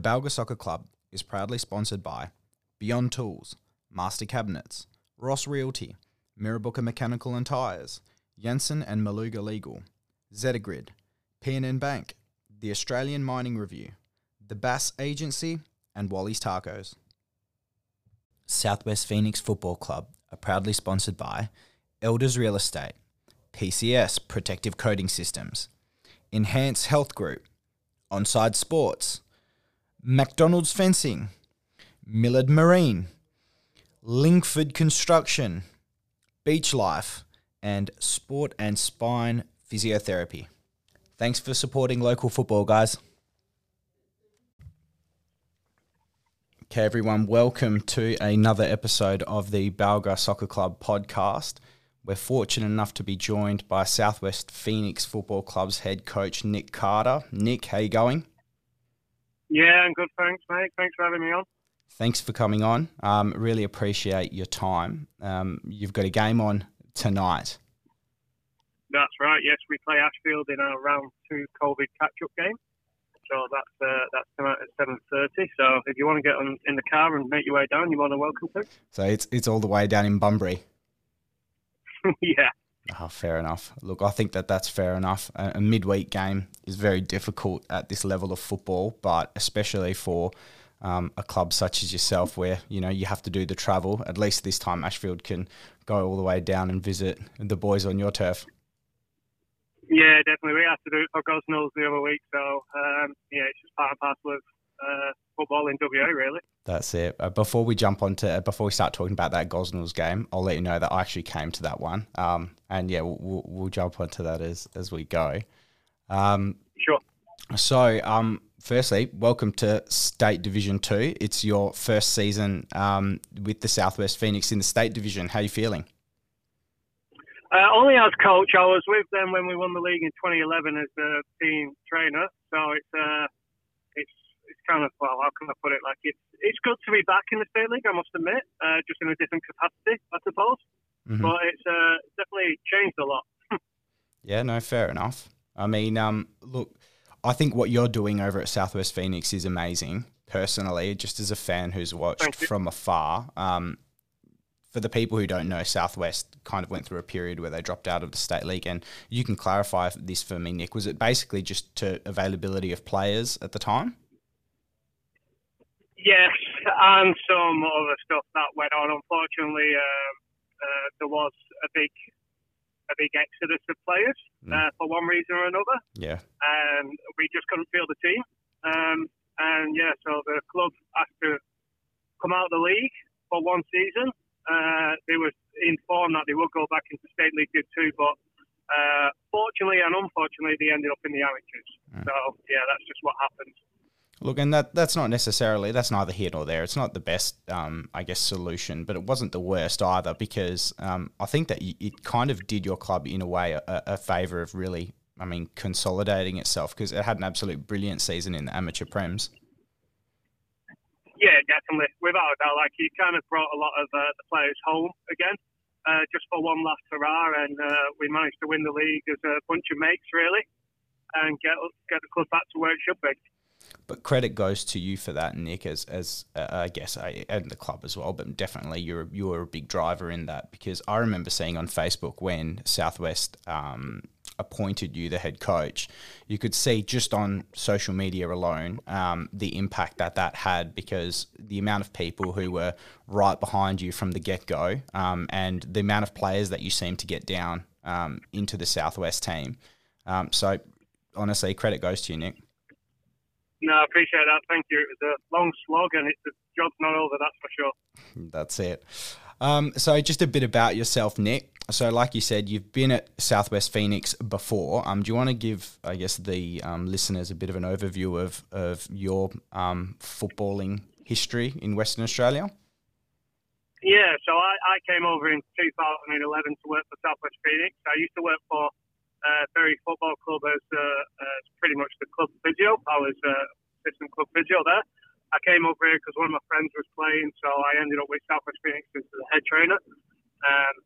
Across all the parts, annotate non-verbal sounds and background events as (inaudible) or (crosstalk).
The Balga Soccer Club is proudly sponsored by Beyond Tools, Master Cabinets, Ross Realty, Mirrabooka Mechanical and Tyres, Jensen and Maluga Legal, Zetagrid, P&N Bank, the Australian Mining Review, the Bass Agency, and Wally's Tacos. Southwest Phoenix Football Club are proudly sponsored by Elders Real Estate, PCS Protective Coating Systems, Enhance Health Group, Onside Sports, McDonald's Fencing, Millard Marine, Lingford Construction, Beach Life, and Sport and Spine Physiotherapy. Thanks for supporting local football, guys. Okay, everyone, welcome to another episode of the Balga Soccer Club podcast. We're fortunate enough to be joined by Southwest Phoenix Football Club's head coach, Nick Carter. Nick, how you going? Yeah, I'm good, thanks, mate. Thanks for having me on. Thanks for coming on. Um, really appreciate your time. Um, you've got a game on tonight. That's right. Yes, we play Ashfield in our round two COVID catch-up game. So that's uh, that's tonight at seven thirty. So if you want to get on in the car and make your way down, you're more than welcome to. So it's it's all the way down in Bunbury. (laughs) yeah. Oh, fair enough. Look, I think that that's fair enough. A, a, midweek game is very difficult at this level of football, but especially for um, a club such as yourself, where you know you have to do the travel. At least this time, Ashfield can go all the way down and visit the boys on your turf. Yeah, definitely. We had to do it for Gosnells the other week, so um, yeah, it's just part and parcel of uh, football in WA, really. That's it. Uh, before we jump on to, uh, before we start talking about that Gosnells game, I'll let you know that I actually came to that one. Um, and yeah, we'll, we'll, we'll, jump onto that as, as we go. Um, sure. So, um, firstly, welcome to State Division 2. It's your first season um, with the Southwest Phoenix in the State Division. How are you feeling? Uh, only as coach. I was with them when we won the league in 2011 as the team trainer. So it's uh, it's it's kind of well, how can I put it? Like it's it's good to be back in the state league. I must admit, uh, just in a different capacity, I suppose. Mm-hmm. But it's uh, definitely changed a lot. (laughs) yeah, no, fair enough. I mean, um, look, I think what you're doing over at Southwest Phoenix is amazing. Personally, just as a fan who's watched from afar, um, for the people who don't know, Southwest kind of went through a period where they dropped out of the state league, and you can clarify this for me, Nick. Was it basically just to availability of players at the time? Yes, and some other stuff that went on. Unfortunately, uh, uh, there was a big a big exodus of players mm. uh, for one reason or another. Yeah, and we just couldn't field the team. Um, and yeah, so the club had to come out of the league for one season uh, they were informed that they would go back into State League Two, but uh, fortunately and unfortunately, they ended up in the amateurs. Mm. So yeah, that's just what happened. Look, and that that's not necessarily that's neither here nor there. It's not the best, um, I guess, solution, but it wasn't the worst either because um, I think that it kind of did your club in a way a, a favour of really, I mean, consolidating itself because it had an absolute brilliant season in the amateur prems. Yeah, definitely, without a doubt. Like he kind of brought a lot of uh, the players home again, uh, just for one last hurrah, and uh, we managed to win the league as a bunch of mates, really, and get get the club back to where it should be. But credit goes to you for that, Nick, as as uh, I guess I, and the club as well. But definitely, you're you were a big driver in that because I remember seeing on Facebook when Southwest um, appointed you the head coach, you could see just on social media alone um, the impact that that had because the amount of people who were right behind you from the get go um, and the amount of players that you seemed to get down um, into the Southwest team. Um, so, honestly, credit goes to you, Nick. No, I appreciate that. Thank you. It was a long slog and it's, the job's not over, that's for sure. (laughs) That's it. Um, so, just a bit about yourself, Nick. So, like you said, you've been at Southwest Phoenix before. Um, do you want to give, I guess, the um, listeners a bit of an overview of of your um, footballing history in Western Australia? Yeah, so I, I, came over in 2011 to work for Southwest Phoenix. I used to work for uh, Bury Football Club as, uh, as pretty much the club physio. I was uh, assistant club physio there. I came over here because one of my friends was playing, so I ended up with Southwest Phoenix as the head trainer. Um,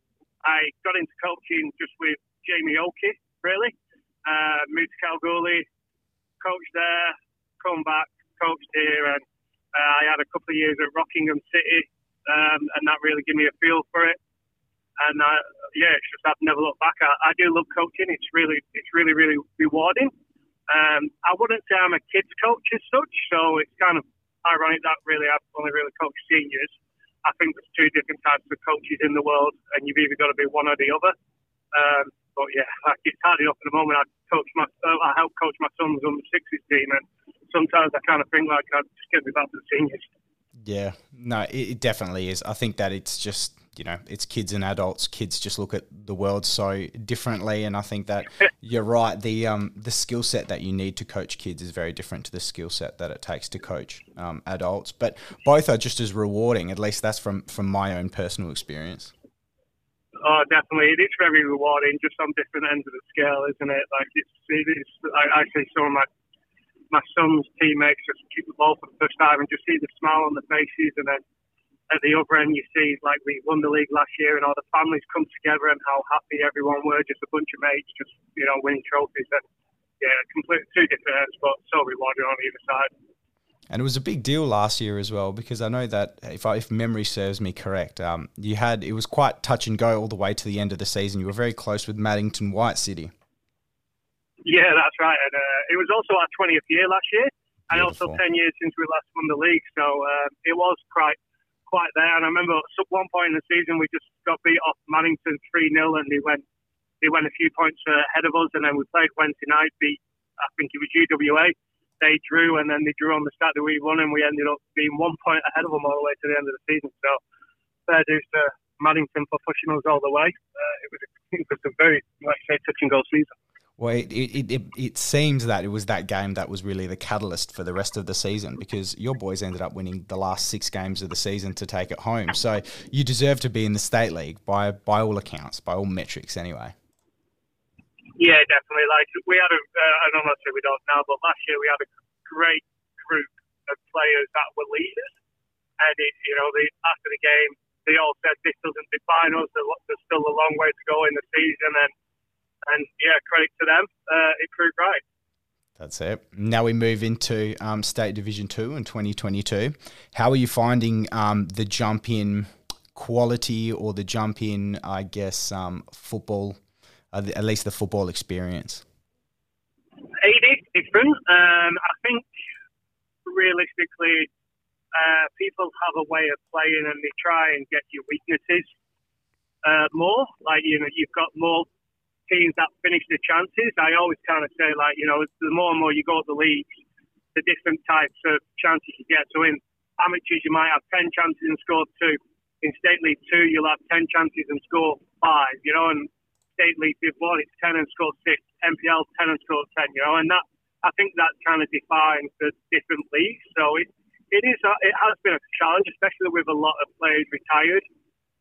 I got into coaching just with Jamie Oakey, really. Uh, moved to Kalgoorlie, coached there, come back, coached here, and uh, I had a couple of years at Rockingham City, um, and that really gave me a feel for it. And uh, yeah, it's just I've never looked back. I, I do love coaching. It's really, it's really, really rewarding. Um, I wouldn't say I'm a kids coach as such, so it's kind of ironic that really I've only really coached seniors. I think there's two different types of coaches in the world, and you've either got to be one or the other. Um, but yeah, (laughs) like it's hard enough at the moment. I coach my, uh, I help coach my son's under sixes team, and sometimes I kind of think like I'd just get me back to the seniors. Yeah, no, it, it definitely is. I think that it's just you know it's kids and adults. Kids just look at the world so differently, and I think that (laughs) you're right. The um the skill set that you need to coach kids is very different to the skill set that it takes to coach um, adults. But both are just as rewarding. At least that's from from my own personal experience. Oh, definitely. It is very rewarding, just on different ends of the scale, isn't it? Like it's, it is. I, I see some of my my son's teammates just kick the ball for the first time and just see the smile on the faces, and then at the other end you see like we won the league last year, and all the families come together and how happy everyone were, just a bunch of mates, just you know, winning trophies. And yeah, complete two different ends, but so rewarding on either side. And it was a big deal last year as well because I know that if, I, if memory serves me correct, um, you had it was quite touch and go all the way to the end of the season. You were very close with Maddington White City. Yeah, that's right. And uh, it was also our 20th year last year, and also 10 years since we last won the league. So uh, it was quite quite there. And I remember at one point in the season we just got beat off Maddington 3 0, and they went they went a few points ahead of us. And then we played Wednesday night, beat I think it was UWA they drew, and then they drew on the Saturday we won, and we ended up being one point ahead of them all the way to the end of the season. So fair dues to Maddington for pushing us all the way. Uh, it was a, it was a very, like I say, touch and go season. Well, it, it, it, it, seems that it was that game that was really the catalyst for the rest of the season because your boys ended up winning the last six games of the season to take it home. So you deserve to be in the state league by by all accounts, by all metrics, anyway. Yeah, definitely. Like we had a, uh, know if we don't now, but last year we had a great group of players that were leaders, and it, you know, after the game, they all said this doesn't define us. There's still a long way to go in the season, and and yeah, credit to them, uh, it proved right. That's it. Now we move into um, State Division Two in 2022. How are you finding um, the jump in quality or the jump in, I guess, um, football uh, at least the football experience? It is different. Um, I think realistically, uh, people have a way of playing and they try and get your weaknesses uh, more. Like, you know, you've got more teams that finish the chances. I always kind of say, like, you know, the more and more you go to the leagues, the different types of chances you get. So in amateurs, you might have 10 chances and score two. In State League 2, you'll have 10 chances and score five, you know, and State League did one, it's 10 and scored six. NPL 10 and scored 10, you know, and that I think that kind of defines the different leagues. So it, it is a, it has been a challenge, especially with a lot of players retired.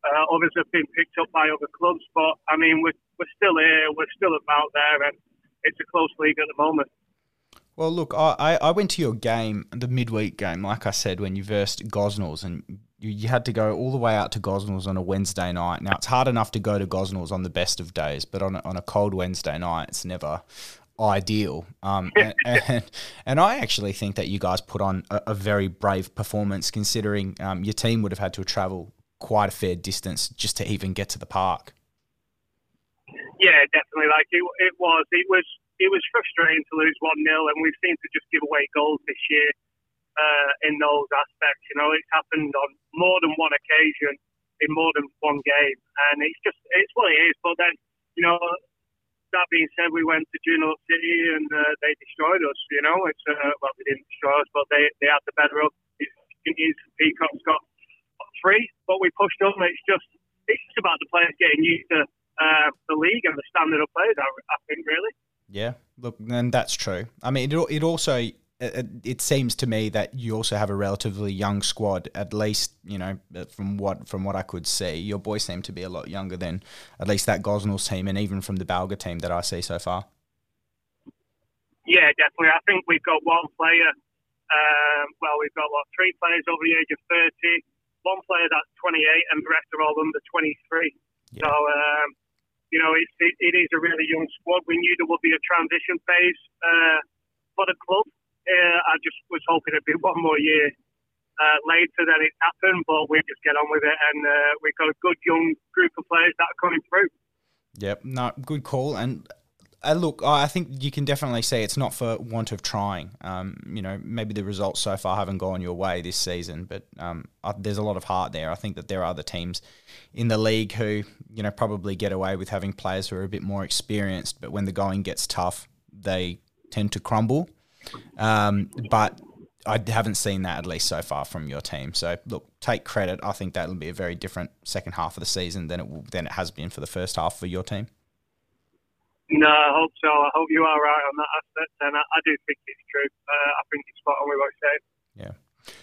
Uh, others have been picked up by other clubs, but I mean we're we're still here, we're still about there, and it's a close league at the moment. Well, look, I, I went to your game, the midweek game, like I said, when you versed Gosnells, and you, you had to go all the way out to Gosnells on a Wednesday night. Now, it's hard enough to go to Gosnells on the best of days, but on a, on a cold Wednesday night, it's never ideal. Um, (laughs) and, and, and, I actually think that you guys put on a, a very brave performance, considering um, your team would have had to travel quite a fair distance just to even get to the park. Yeah, definitely. Like it, it was, it was it was frustrating to lose 1 0, and we've seemed to just give away goals this year uh, in those aspects. You know, it's happened on more than one occasion in more than one game, and it's just, it's what it is. But then, you know, that being said, we went to Juno City and uh, they destroyed us. You know, it's uh, well, they didn't destroy us, but they they had the better up. His Peacock's got three, but we pushed them. It's just it's just about the players getting used to uh, the league and the standard of players. I, I think really. Yeah, look, and that's true. I mean, it, it also it, it, seems to me that you also have a relatively young squad. At least, you know, from what from what I could see, your boys seem to be a lot younger than at least that Gosnells team, and even from the Balga team that I see so far. Yeah, definitely. I think we've got one player. Um, well, we've got what three players over the age of thirty. One player that's twenty-eight, and the rest are all under twenty-three. Yeah. So. Um, you know, it, it, it is a really young squad. We knew there would be a transition phase uh, for the club. uh, I just was hoping it'd be (laughs) one more year uh, later than it happened, but we just get on with it, and uh, we've got a good young group of players that are coming through. Yep, no, good call. And uh, look, I think you can definitely see it's not for want of trying. Um, you know, maybe the results so far haven't gone your way this season, but um, there's a lot of heart there. I think that there are other teams in the league who, you know, probably get away with having players who are a bit more experienced, but when the going gets tough, they tend to crumble. Um, but I haven't seen that at least so far from your team. So look, take credit. I think that'll be a very different second half of the season than it than it has been for the first half for your team. No, I hope so. I hope you are right on that aspect, and I, I do think it's true. Uh, I think it's spot on with what you say. Yeah.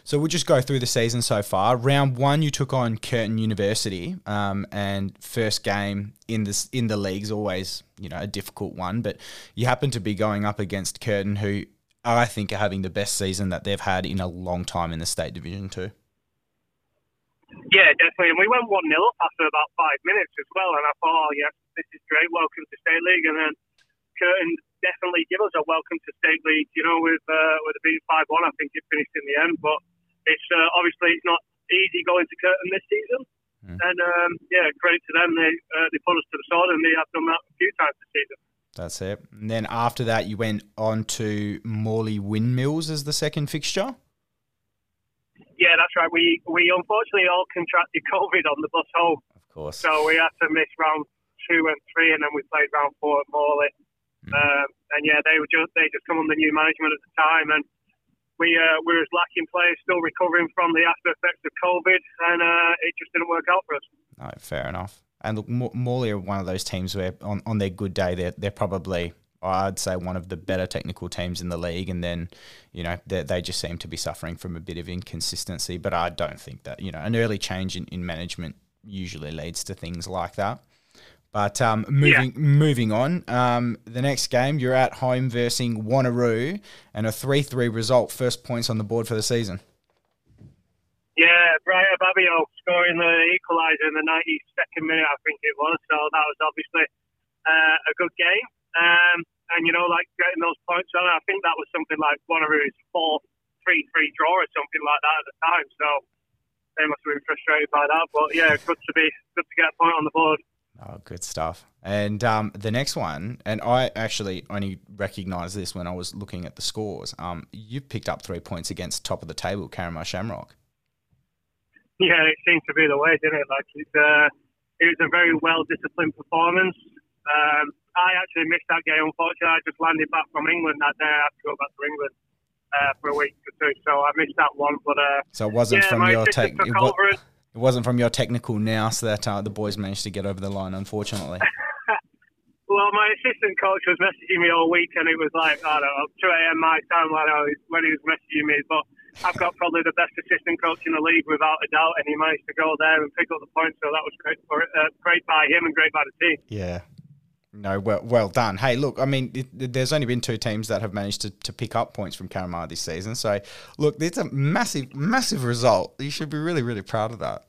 So we'll just go through the season so far. Round one, you took on Curtin University, um, and first game in this in the league's always you know a difficult one. But you happen to be going up against Curtin, who I think are having the best season that they've had in a long time in the state division too. Yeah, definitely. And we went 1 0 after about five minutes as well. And I thought, oh, yes, this is great. Welcome to State League. And then Curtin definitely give us a welcome to State League. You know, with uh, with a beat 5 1, I think it finished in the end. But it's uh, obviously it's not easy going to Curtin this season. Mm. And um, yeah, credit to them. They uh, they put us to the sword, and they have done that a few times this season. That's it. And then after that, you went on to Morley Windmills as the second fixture. Yeah, that's right. We we unfortunately all contracted COVID on the bus home. Of course. So we had to miss round two and three, and then we played round four at Morley. Mm. Um, and yeah, they were just they just come under new management at the time, and we uh, we were lacking players, still recovering from the after effects of COVID, and uh, it just didn't work out for us. No, fair enough. And look, Morley are one of those teams where on, on their good day they're they're probably I'd say one of the better technical teams in the league, and then you know they, they just seem to be suffering from a bit of inconsistency. But I don't think that you know an early change in, in management usually leads to things like that. But um, moving yeah. moving on, um, the next game you're at home versus Wanneroo, and a three three result, first points on the board for the season. Yeah, Brian Babio scoring the equaliser in the 92nd minute, I think it was. So that was obviously uh, a good game. Um, and, you know, like getting those points on, I think that was something like one of his fourth 3 3 draw or something like that at the time. So they must have been frustrated by that. But yeah, good to be good to get a point on the board. Oh, good stuff. And um, the next one, and I actually only recognised this when I was looking at the scores. Um, you picked up three points against top of the table, Carramar Shamrock. Yeah, it seemed to be the way, didn't it? Like it, uh, it was a very well disciplined performance. Um, I actually missed that game. Unfortunately, I just landed back from England that day. I had to go back to England uh, for a week or two, so I missed that one. But uh, so it wasn't yeah, from your tech. It, wa- it, wasn't from your technical nous that uh, the boys managed to get over the line. Unfortunately. (laughs) well, my assistant coach was messaging me all week, and it was like I don't know, 2 a.m. my time when, I was, when he was messaging me. But I've got probably the best assistant coach in the league without a doubt, and he managed to go there and pick up the points. So that was great for uh, great by him and great by the team. Yeah, no, well, well done. Hey, look, I mean, it, there's only been two teams that have managed to, to pick up points from Carramar this season. So, look, it's a massive, massive result. You should be really, really proud of that.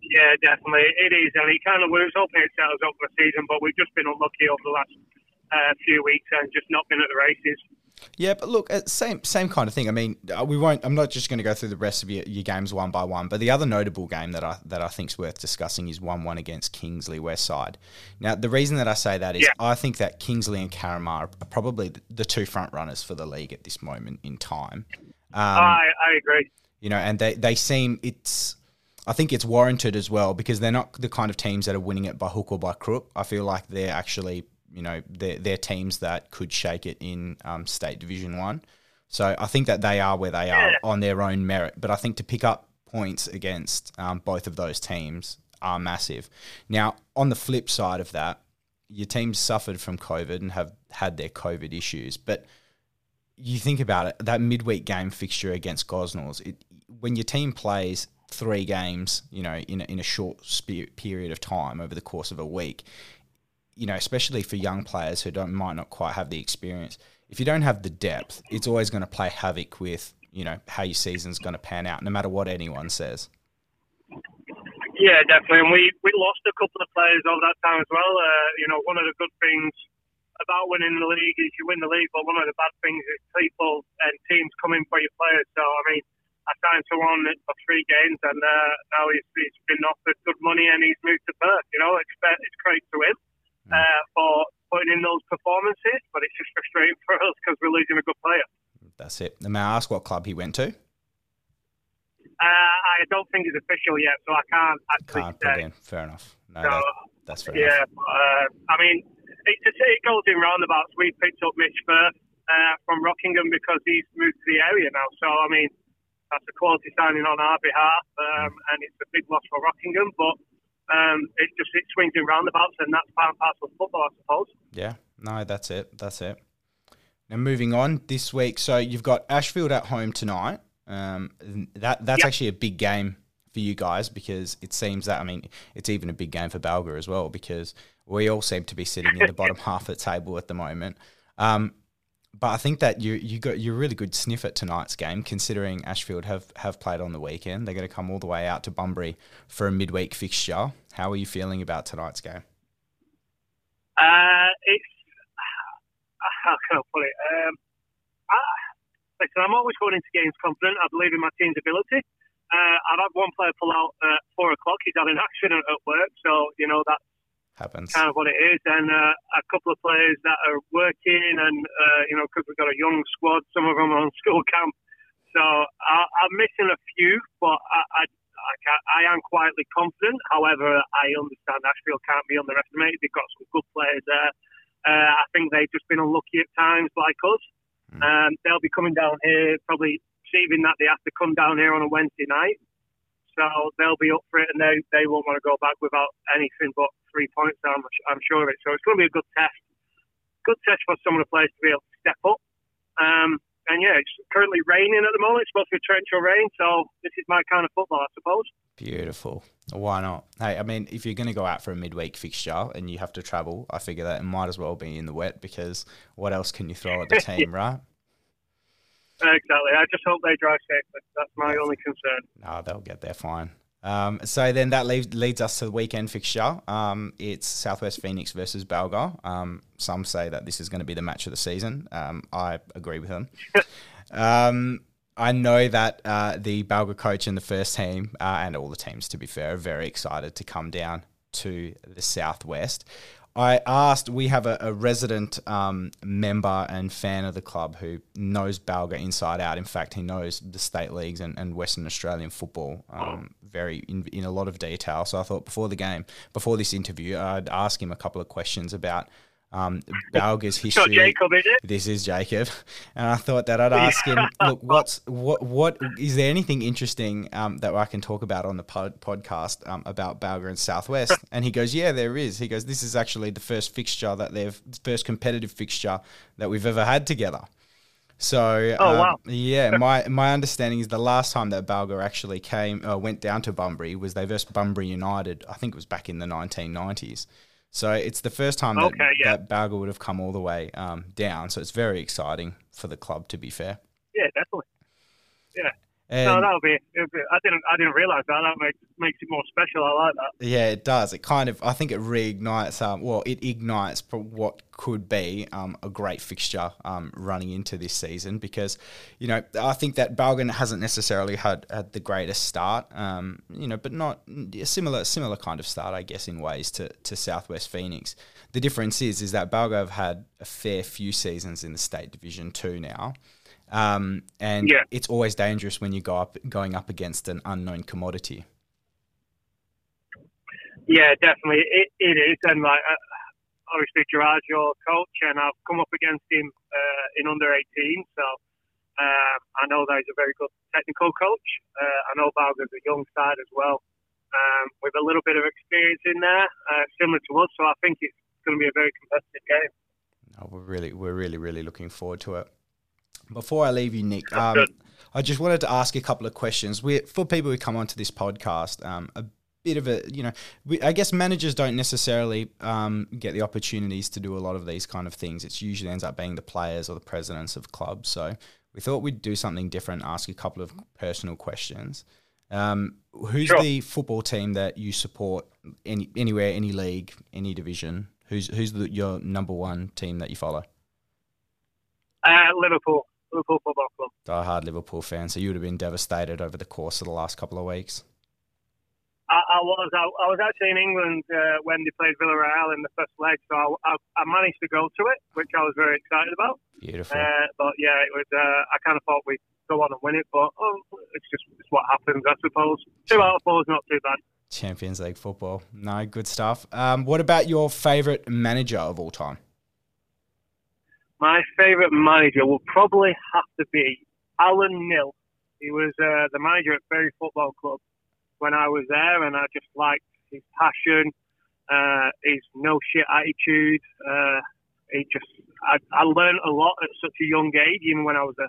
Yeah, definitely. It is. And it kind of, hoping it set us up for the season, but we've just been unlucky over the last uh, few weeks and just not been at the races. Yeah, but look, uh, same same kind of thing. I mean, uh, we won't. I'm not just going to go through the rest of your, your, games one by one. But the other notable game that I that I think is worth discussing is one one against Kingsley Westside. Now, the reason that I say that is yeah. I think that Kingsley and Carramar are probably the two front runners for the league at this moment in time. Um, I I agree. You know, and they they seem it's. I think it's warranted as well because they're not the kind of teams that are winning it by hook or by crook. I feel like they're actually you know they're, they're teams that could shake it in um, state division one. So i think that they are where they are on their own merit. But i think to pick up points against um, both of those teams are massive. Now on the flip side of that your teams suffered from covid and have had their covid issues. But you think about it that midweek game fixture against gosnells it, when your team plays three games you know in a, in a short period of time over the course of a week you know, especially for young players who don't might not quite have the experience, if you don't have the depth, it's always going to play havoc with you know how your season's going to pan out, no matter what anyone says. Yeah, definitely, and we we lost a couple of players over that time as well. Uh, you know, one of the good things about winning the league is you win the league, but one of the bad things is people and teams coming for your players. So I mean, I signed someone for three games, and uh, now he's, he's been offered good money and he's moved to Perth. You know, it's it's great to him mm. uh, for putting in those performances, but it's just frustrating (laughs) for us because we're losing a good player. That's it. May I ask what club he went to? Uh, I don't think it's official yet, so I can't actually can't say. in. Fair enough. No, so, that's, that's fair yeah, uh, I mean, it, it goes in roundabouts. We picked up Mitch Firth uh, from Rockingham because he's moved to the area now. So, I mean, that's a quality signing on our behalf, um, mm. and it's a big loss for Rockingham. But um, it just it swings in roundabouts, and that's part and parcel of football, I suppose. Yeah, no, that's it. That's it. Now moving on this week, so you've got Ashfield at home tonight. Um, that that's yep. actually a big game for you guys because it seems that I mean it's even a big game for Balga as well because we all seem to be sitting in the bottom (laughs) half of the table at the moment. Um, but I think that you you got you're a really good sniff at tonight's game, considering Ashfield have have played on the weekend. They're going to come all the way out to Bunbury for a midweek fixture. How are you feeling about tonight's game? Uh, it's (sighs) how can I put it? Um, I, listen, I'm always going into games confident. I believe in my team's ability. Uh, I've had one player pull out at four o'clock. He's had an accident at work, so you know that's happens. Kind of what it is, and uh, a couple of players that are working, and uh, you know, because we've got a young squad, some of them are on school camp. So I, am missing a few, but I, I, I, I, am quietly confident. However, I understand Ashfield can't be underestimated. They've got some good players there. Uh, I think they've just been unlucky at times, like us. Mm. Um, they'll be coming down here, probably perceiving that they have to come down here on a Wednesday night. So they'll be up for it, and they, they won't want to go back without anything but three points. I'm, I'm sure of it. So it's going to be a good test. Good test for some of the players to be able to step up. Um, and yeah, it's currently raining at the moment. It's supposed to be torrential rain, so this is my kind of football, I suppose. Beautiful. Why not? Hey, I mean, if you're going to go out for a midweek fixture and you have to travel, I figure that it might as well be in the wet because what else can you throw at the (laughs) team, right? Exactly. I just hope they drive safely. That's my only concern. No, they'll get there fine. Um, so then that leads, leads us to the weekend fixture. Um, it's Southwest Phoenix versus Balga. Um, some say that this is going to be the match of the season. Um, I agree with them. (laughs) Um, I know that uh, the Balga coach and the first team, uh, and all the teams to be fair, are very excited to come down to the Southwest. I asked, we have a, a resident um, member and fan of the club who knows Balga inside out. In fact, he knows the state leagues and, and Western Australian football um, very in, in a lot of detail. So I thought before the game, before this interview, I'd ask him a couple of questions about um, Balga's history. Jacob, is it? This is Jacob, (laughs) and I thought that I'd ask him. (laughs) Look, what's what? What is there anything interesting um, that I can talk about on the pod, podcast um, about Balga and Southwest? (laughs) And he goes, "Yeah, there is." He goes, "This is actually the first fixture that they've first competitive fixture that we've ever had together." So, oh, um, wow. yeah, my my understanding is the last time that Balga actually came uh, went down to Bunbury was they versed Bunbury United. I think it was back in the 1990s. So it's the first time that, okay, yeah. that Balga would have come all the way um, down. So it's very exciting for the club, to be fair. Yeah, definitely. Yeah. And no, that'll be, be, I didn't. I didn't realize that. That makes makes it more special. I like that. Yeah, it does. It kind of. I think it reignites. Um, well, it ignites what could be um, a great fixture um, running into this season because, you know, I think that Balgan hasn't necessarily had, had the greatest start. Um, you know, but not a similar similar kind of start, I guess, in ways to to Southwest Phoenix. The difference is is that Balga have had a fair few seasons in the state division two now. Um, and yeah. it's always dangerous when you go up going up against an unknown commodity. Yeah, definitely, it, it is, and like uh, obviously Gerard's your coach, and I've come up against him uh, in under 18, so uh, I know that he's a very good technical coach. Uh, I know Balga's a young side as well, um, with a little bit of experience in there, uh, similar to us. So I think it's going to be a very competitive game. No, we're really, we're really, really looking forward to it. Before I leave you, Nick, um, I just wanted to ask a couple of questions. We, for people who come onto this podcast, um, a bit of a, you know, we, I guess managers don't necessarily um, get the opportunities to do a lot of these kind of things. It usually ends up being the players or the presidents of clubs. So we thought we'd do something different, ask a couple of personal questions. Um, who's sure. the football team that you support any, anywhere, any league, any division? Who's who's the, your number one team that you follow? Uh, Liverpool, Liverpool Football Club. Hard Liverpool fan, so you would have been devastated over the course of the last couple of weeks. I, I was I, I, was actually in England uh, when they played Villarreal in the first leg, so I, I, I, managed to go to it, which I was very excited about. Beautiful. Uh, but yeah, it was. Uh, I kind of thought we'd go on and win it, but oh, it's just it's what happens, I suppose. Two out of four is not too bad. Champions League football. No, good stuff. Um, what about your favourite manager of all time? My favourite manager will probably have to be Alan Knill. He was uh, the manager at Bury Football Club when I was there, and I just liked his passion, uh, his no shit attitude. Uh, he just, I, I learned a lot at such a young age, even when I was a,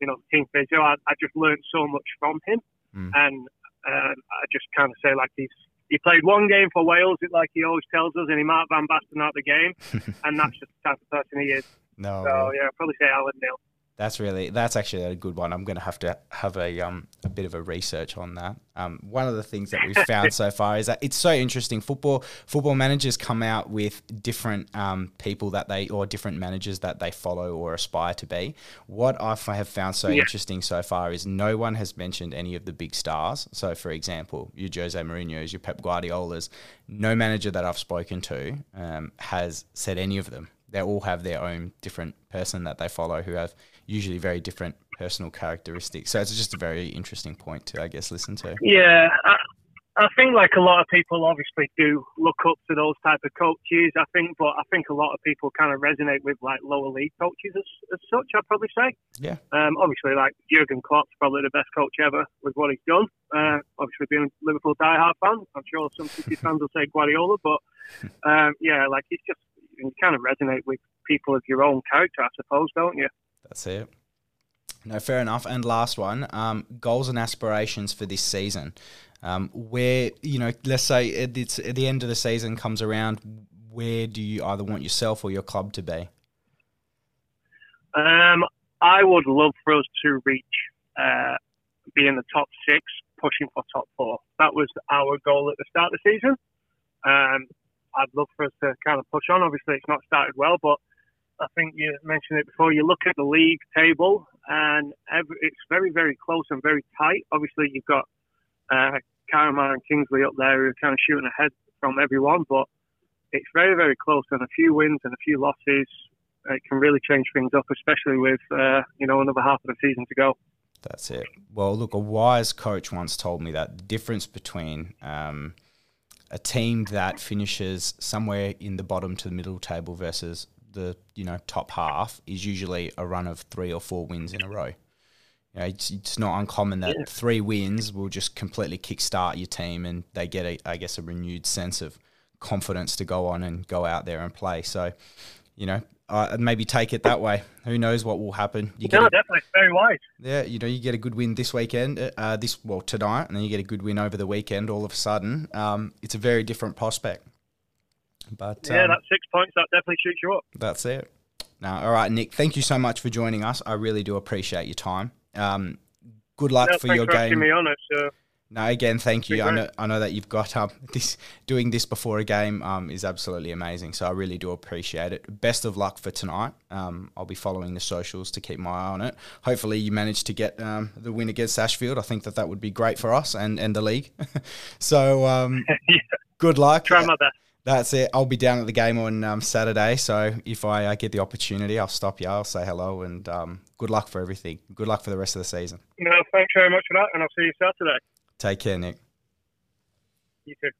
you know, teen physio. I, I just learned so much from him, mm. and uh, I just kind of say like he's. He played one game for Wales, like he always tells us, and he marked Van Basten out the game, (laughs) and that's just the type of person he is. No. So yeah, I'd probably say Alan Knill. That's really that's actually a good one. I'm going to have to have a um a bit of a research on that. Um, one of the things that we've found (laughs) so far is that it's so interesting. Football football managers come out with different um, people that they or different managers that they follow or aspire to be. What I have found so yeah. interesting so far is no one has mentioned any of the big stars. So, for example, your Jose Mourinho's, your Pep Guardiola's. No manager that I've spoken to um, has said any of them. They all have their own different person that they follow who have usually very different personal characteristics. So it's just a very interesting point to, I guess, listen to. Yeah, I, I think like a lot of people obviously do look up to those type of coaches. I think, but I think a lot of people kind of resonate with like lower league coaches as, as such. I'd probably say. Yeah. Um, obviously, like Jurgen Klopp's probably the best coach ever with what he's done. Uh, obviously, being a Liverpool diehard fan, I'm sure some City fans will say Guardiola, but (laughs) um, yeah, like it's just you kind of resonate with people of your own character, I suppose, don't you? That's it. No, fair enough. And last one, um, goals and aspirations for this season. Um, where you know, let's say it's at the end of the season comes around, where do you either want yourself or your club to be? Um, I would love for us to reach, uh, be in the top six, pushing for top four. That was our goal at the start of the season. Um, I'd love for us to kind of push on. Obviously, it's not started well, but I think you mentioned it before. You look at the league table, and every, it's very, very close and very tight. Obviously, you've got uh, and Kingsley up there who are kind of shooting ahead from everyone, but it's very, very close. And a few wins and a few losses, it can really change things up, especially with uh, you know another half of the season to go. That's it. Well, look, a wise coach once told me that the difference between um, a team that finishes somewhere in the bottom to the middle table versus the you know top half is usually a run of three or four wins in a row. You know, it's, it's not uncommon that yeah. three wins will just completely kickstart your team, and they get a I guess a renewed sense of confidence to go on and go out there and play. So, you know, uh, maybe take it that way. Who knows what will happen? You no, a, definitely very wise. Yeah, you know, you get a good win this weekend, uh, this well tonight, and then you get a good win over the weekend. All of a sudden, um, it's a very different prospect. But yeah, um, that six points that definitely shoots you up. That's it. Now, all right, Nick. Thank you so much for joining us. I really do appreciate your time. Um, good luck no, for your game. Me on it, so. No, again, thank you. I know, I know that you've got um, (laughs) this doing this before a game um, is absolutely amazing. So I really do appreciate it. Best of luck for tonight. Um, I'll be following the socials to keep my eye on it. Hopefully, you manage to get um, the win against Ashfield. I think that that would be great for us and, and the league. (laughs) so um, (laughs) yeah. good luck. Try my best. That's it. I'll be down at the game on um, Saturday, so if I uh, get the opportunity, I'll stop you. I'll say hello and um, good luck for everything. Good luck for the rest of the season. No, thanks very much for that, and I'll see you Saturday. Take care, Nick. You too.